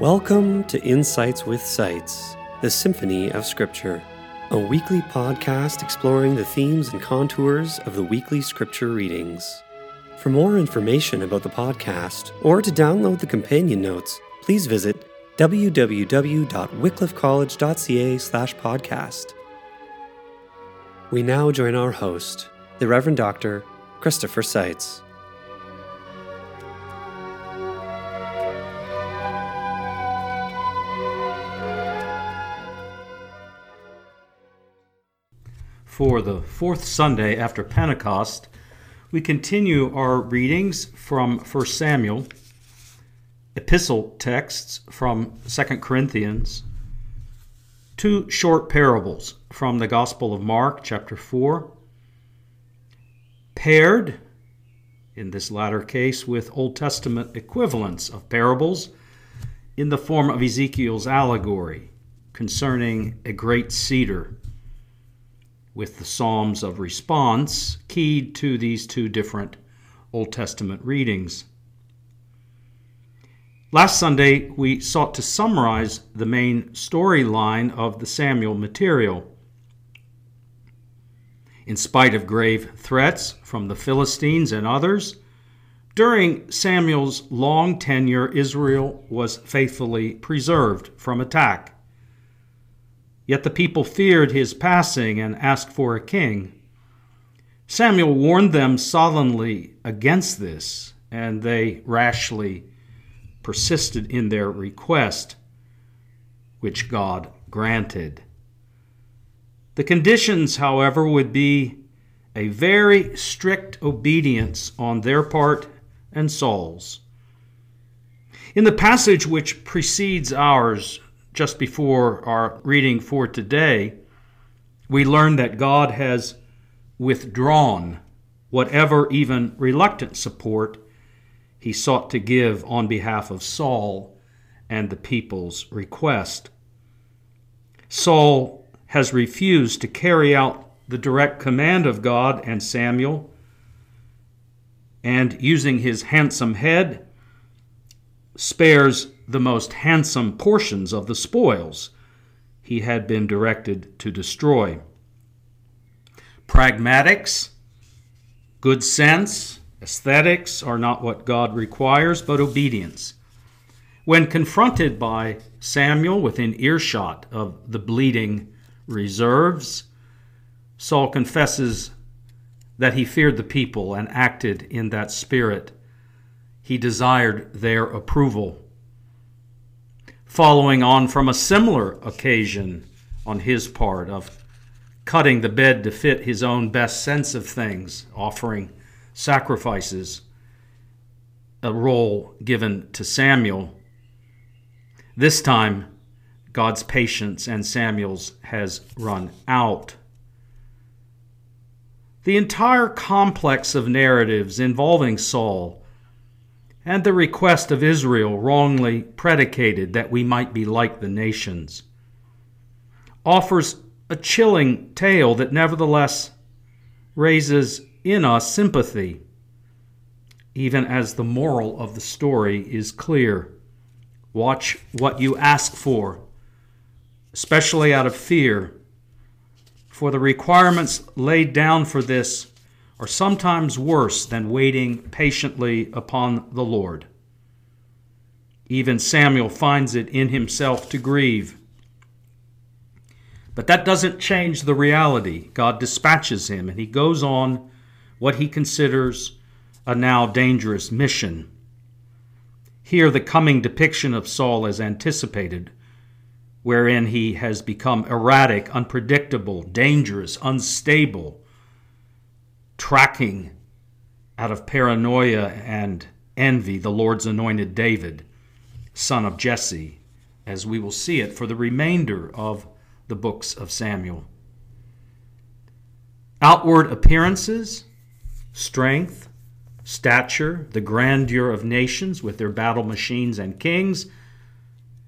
Welcome to Insights with Seitz, the Symphony of Scripture, a weekly podcast exploring the themes and contours of the weekly scripture readings. For more information about the podcast or to download the companion notes, please visit www.wycliffecollege.ca/podcast. We now join our host, the Reverend Dr. Christopher Seitz. For the fourth Sunday after Pentecost, we continue our readings from 1 Samuel, epistle texts from 2 Corinthians, two short parables from the Gospel of Mark, chapter 4, paired, in this latter case, with Old Testament equivalents of parables in the form of Ezekiel's allegory concerning a great cedar with the Psalms of response keyed to these two different Old Testament readings. Last Sunday, we sought to summarize the main storyline of the Samuel material. In spite of grave threats from the Philistines and others, during Samuel's long tenure, Israel was faithfully preserved from attack. Yet the people feared his passing and asked for a king. Samuel warned them solemnly against this, and they rashly persisted in their request, which God granted. The conditions, however, would be a very strict obedience on their part and Saul's. In the passage which precedes ours, just before our reading for today, we learn that God has withdrawn whatever even reluctant support he sought to give on behalf of Saul and the people's request. Saul has refused to carry out the direct command of God and Samuel, and using his handsome head, spares the most handsome portions of the spoils he had been directed to destroy. Pragmatics, good sense, aesthetics are not what God requires, but obedience. When confronted by Samuel within earshot of the bleeding reserves, Saul confesses that he feared the people and acted in that spirit. He desired their approval following on from a similar occasion on his part of cutting the bed to fit his own best sense of things, offering sacrifices, a role given to Samuel. This time, God's patience and Samuel's has run out. The entire complex of narratives involving Saul and the request of Israel, wrongly predicated that we might be like the nations, offers a chilling tale that nevertheless raises in us sympathy, even as the moral of the story is clear. Watch what you ask for, especially out of fear, for the requirements laid down for this are sometimes worse than waiting patiently upon the Lord. Even Samuel finds it in himself to grieve. But that doesn't change the reality. God dispatches him, and he goes on what he considers a now dangerous mission. Here, the coming depiction of Saul is anticipated, wherein he has become erratic, unpredictable, dangerous, unstable tracking out of paranoia and envy the Lord's anointed David, son of Jesse, as we will see it for the remainder of the books of Samuel. Outward appearances, strength, stature, the grandeur of nations with their battle machines and kings,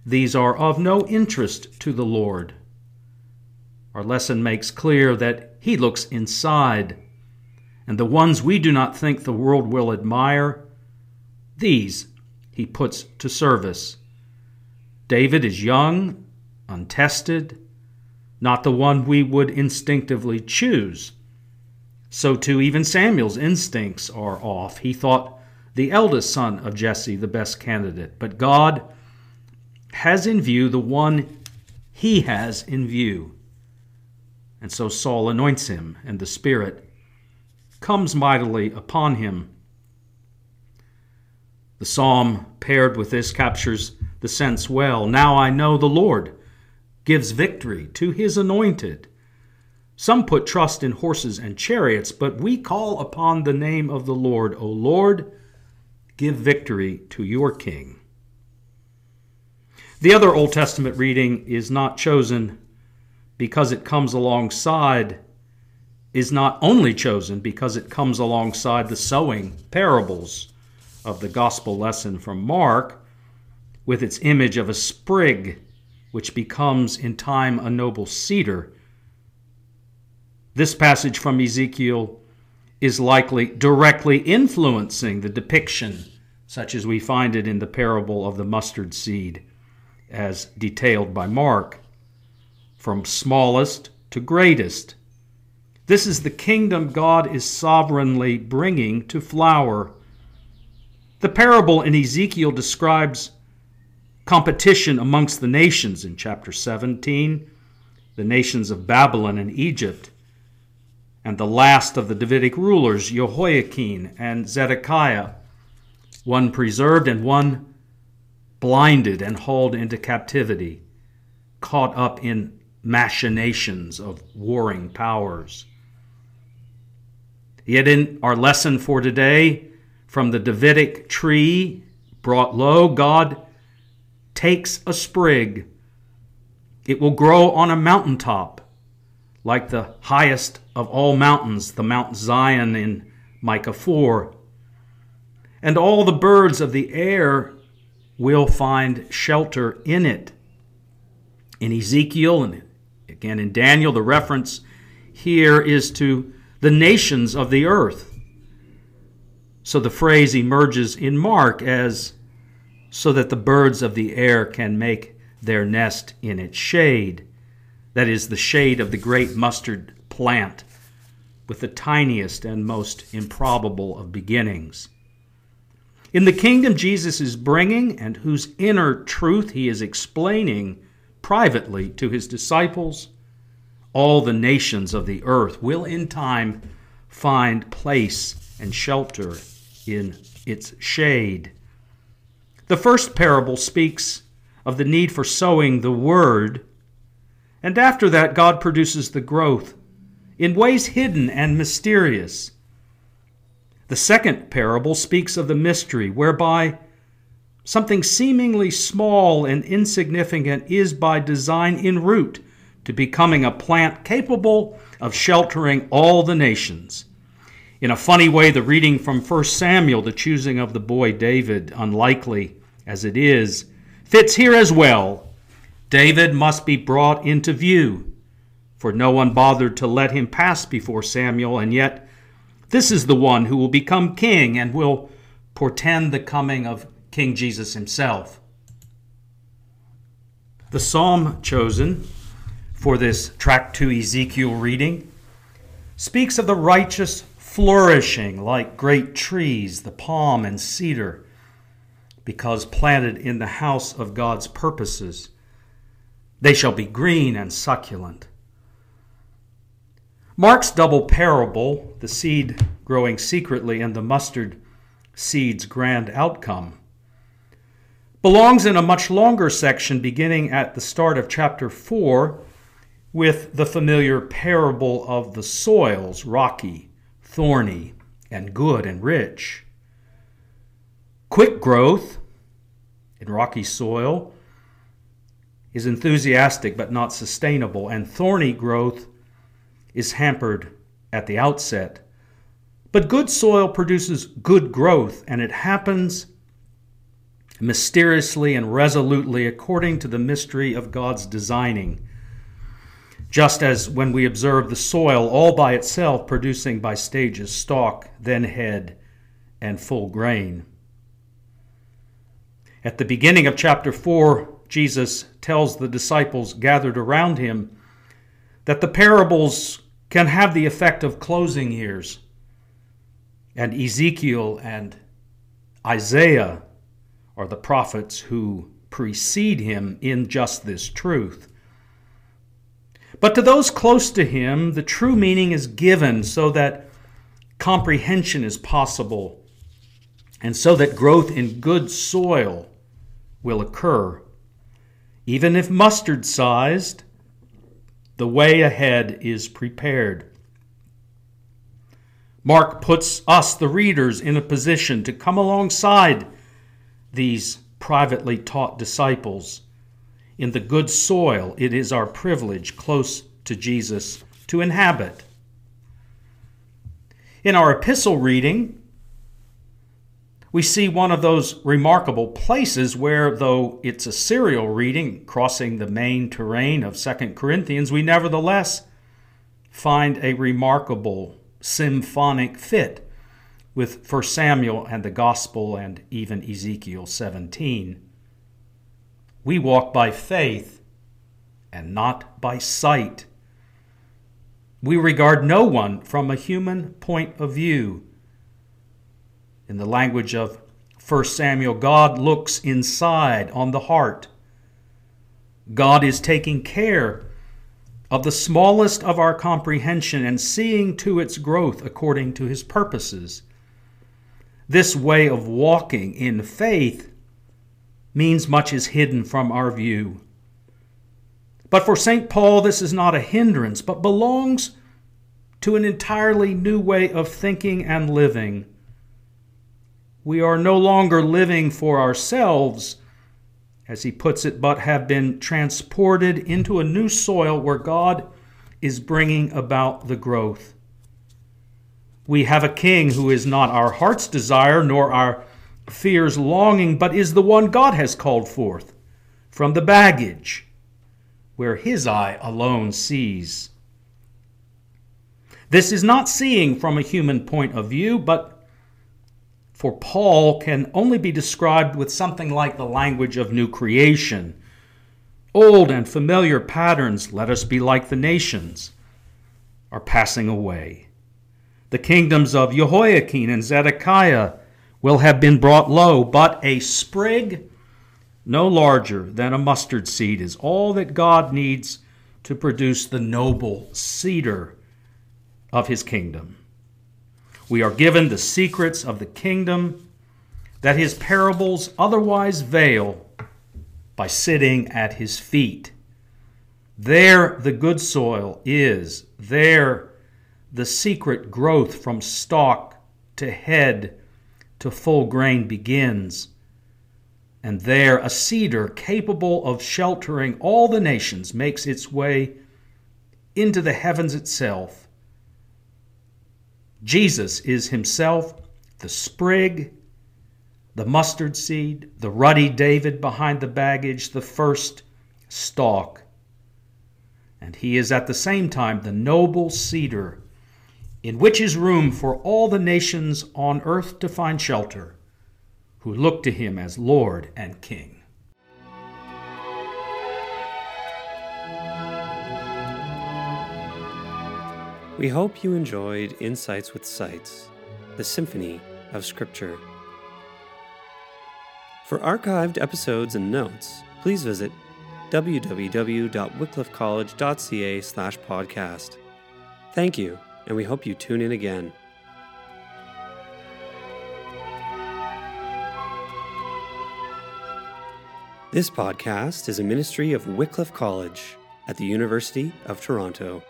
these are of no interest to the Lord. Our lesson makes clear that He looks inside and the ones we do not think the world will admire, these he puts to service. David is young, untested, not the one we would instinctively choose. So, too, even Samuel's instincts are off. He thought the eldest son of Jesse the best candidate, but God has in view the one he has in view. And so Saul anoints him, and the Spirit comes mightily upon him. The psalm paired with this captures the sense well. Now I know the Lord gives victory to his anointed. Some put trust in horses and chariots, but we call upon the name of the Lord. O Lord, give victory to your king. The other Old Testament reading is not chosen because it comes alongside, is not only chosen because it comes alongside the sowing parables of the gospel lesson from Mark with its image of a sprig which becomes in time a noble cedar this passage from Ezekiel is likely directly influencing the depiction, such as we find it in the parable of the mustard seed, as detailed by Mark, from smallest to greatest. This is the kingdom God is sovereignly bringing to flower. The parable in Ezekiel describes competition amongst the nations in chapter 17, the nations of Babylon and Egypt and the last of the Davidic rulers, Jehoiakim and Zedekiah, one preserved and one blinded and hauled into captivity, caught up in machinations of warring powers. Yet, in our lesson for today, from the Davidic tree brought low, God takes a sprig. It will grow on a mountaintop like the highest of all mountains, the Mount Zion in Micah 4. And all the birds of the air will find shelter in it. In Ezekiel and again in Daniel, the reference here is to the nations of the earth. So the phrase emerges in Mark as so that the birds of the air can make their nest in its shade that is, the shade of the great mustard plant, with the tiniest and most improbable of beginnings. In the kingdom Jesus is bringing, and whose inner truth he is explaining privately to his disciples, all the nations of the earth will in time find place and shelter in its shade. The first parable speaks of the need for sowing the word and after that, God produces the growth in ways hidden and mysterious. The second parable speaks of the mystery whereby something seemingly small and insignificant is by design en route to becoming a plant capable of sheltering all the nations. In a funny way, the reading from 1 Samuel, the choosing of the boy David, unlikely as it is, fits here as well David must be brought into view, for no one bothered to let him pass before Samuel, and yet this is the one who will become king and will portend the coming of King Jesus himself. The psalm chosen for this track to Ezekiel reading speaks of the righteous flourishing like great trees, the palm and cedar, because planted in the house of God's purposes. They shall be green and succulent. Mark's double parable, the seed growing secretly and the mustard seed's grand outcome, belongs in a much longer section beginning at the start of chapter 4 with the familiar parable of the soils rocky, thorny, and good and rich. Quick growth in rocky soil is enthusiastic but not sustainable, and thorny growth is hampered at the outset. But good soil produces good growth, and it happens mysteriously and resolutely according to the mystery of God's designing. Just as when we observe the soil all by itself producing by stages stalk, then head, and full grain. At the beginning of chapter 4, Jesus tells the disciples gathered around him that the parables can have the effect of closing ears. And Ezekiel and Isaiah are the prophets who precede him in just this truth. But to those close to him, the true meaning is given so that comprehension is possible and so that growth in good soil will occur. Even if mustard sized, the way ahead is prepared. Mark puts us, the readers, in a position to come alongside these privately taught disciples. In the good soil, it is our privilege close to Jesus to inhabit. In our epistle reading, we see one of those remarkable places where, though it's a serial reading crossing the main terrain of 2 Corinthians, we nevertheless find a remarkable symphonic fit with 1 Samuel and the Gospel and even Ezekiel 17. We walk by faith and not by sight. We regard no one from a human point of view. In the language of 1 Samuel, God looks inside on the heart. God is taking care of the smallest of our comprehension and seeing to its growth according to his purposes. This way of walking in faith means much is hidden from our view. But for St. Paul, this is not a hindrance, but belongs to an entirely new way of thinking and living. We are no longer living for ourselves, as he puts it, but have been transported into a new soil where God is bringing about the growth. We have a king who is not our heart's desire nor our fear's longing, but is the one God has called forth from the baggage where his eye alone sees. This is not seeing from a human point of view, but for Paul can only be described with something like the language of new creation. Old and familiar patterns, let us be like the nations, are passing away. The kingdoms of Jehoiakim and Zedekiah will have been brought low, but a sprig no larger than a mustard seed is all that God needs to produce the noble cedar of his kingdom. We are given the secrets of the kingdom that his parables otherwise veil by sitting at his feet. There the good soil is, there the secret growth from stalk to head to full grain begins. And there a cedar capable of sheltering all the nations makes its way into the heavens itself Jesus is himself the sprig, the mustard seed, the ruddy David behind the baggage, the first stalk. And he is at the same time the noble cedar in which is room for all the nations on earth to find shelter, who look to him as Lord and King. We hope you enjoyed Insights with Seitz, the Symphony of Scripture. For archived episodes and notes, please visit www.wycliffecollege.ca slash podcast. Thank you, and we hope you tune in again. This podcast is a ministry of Wycliffe College at the University of Toronto.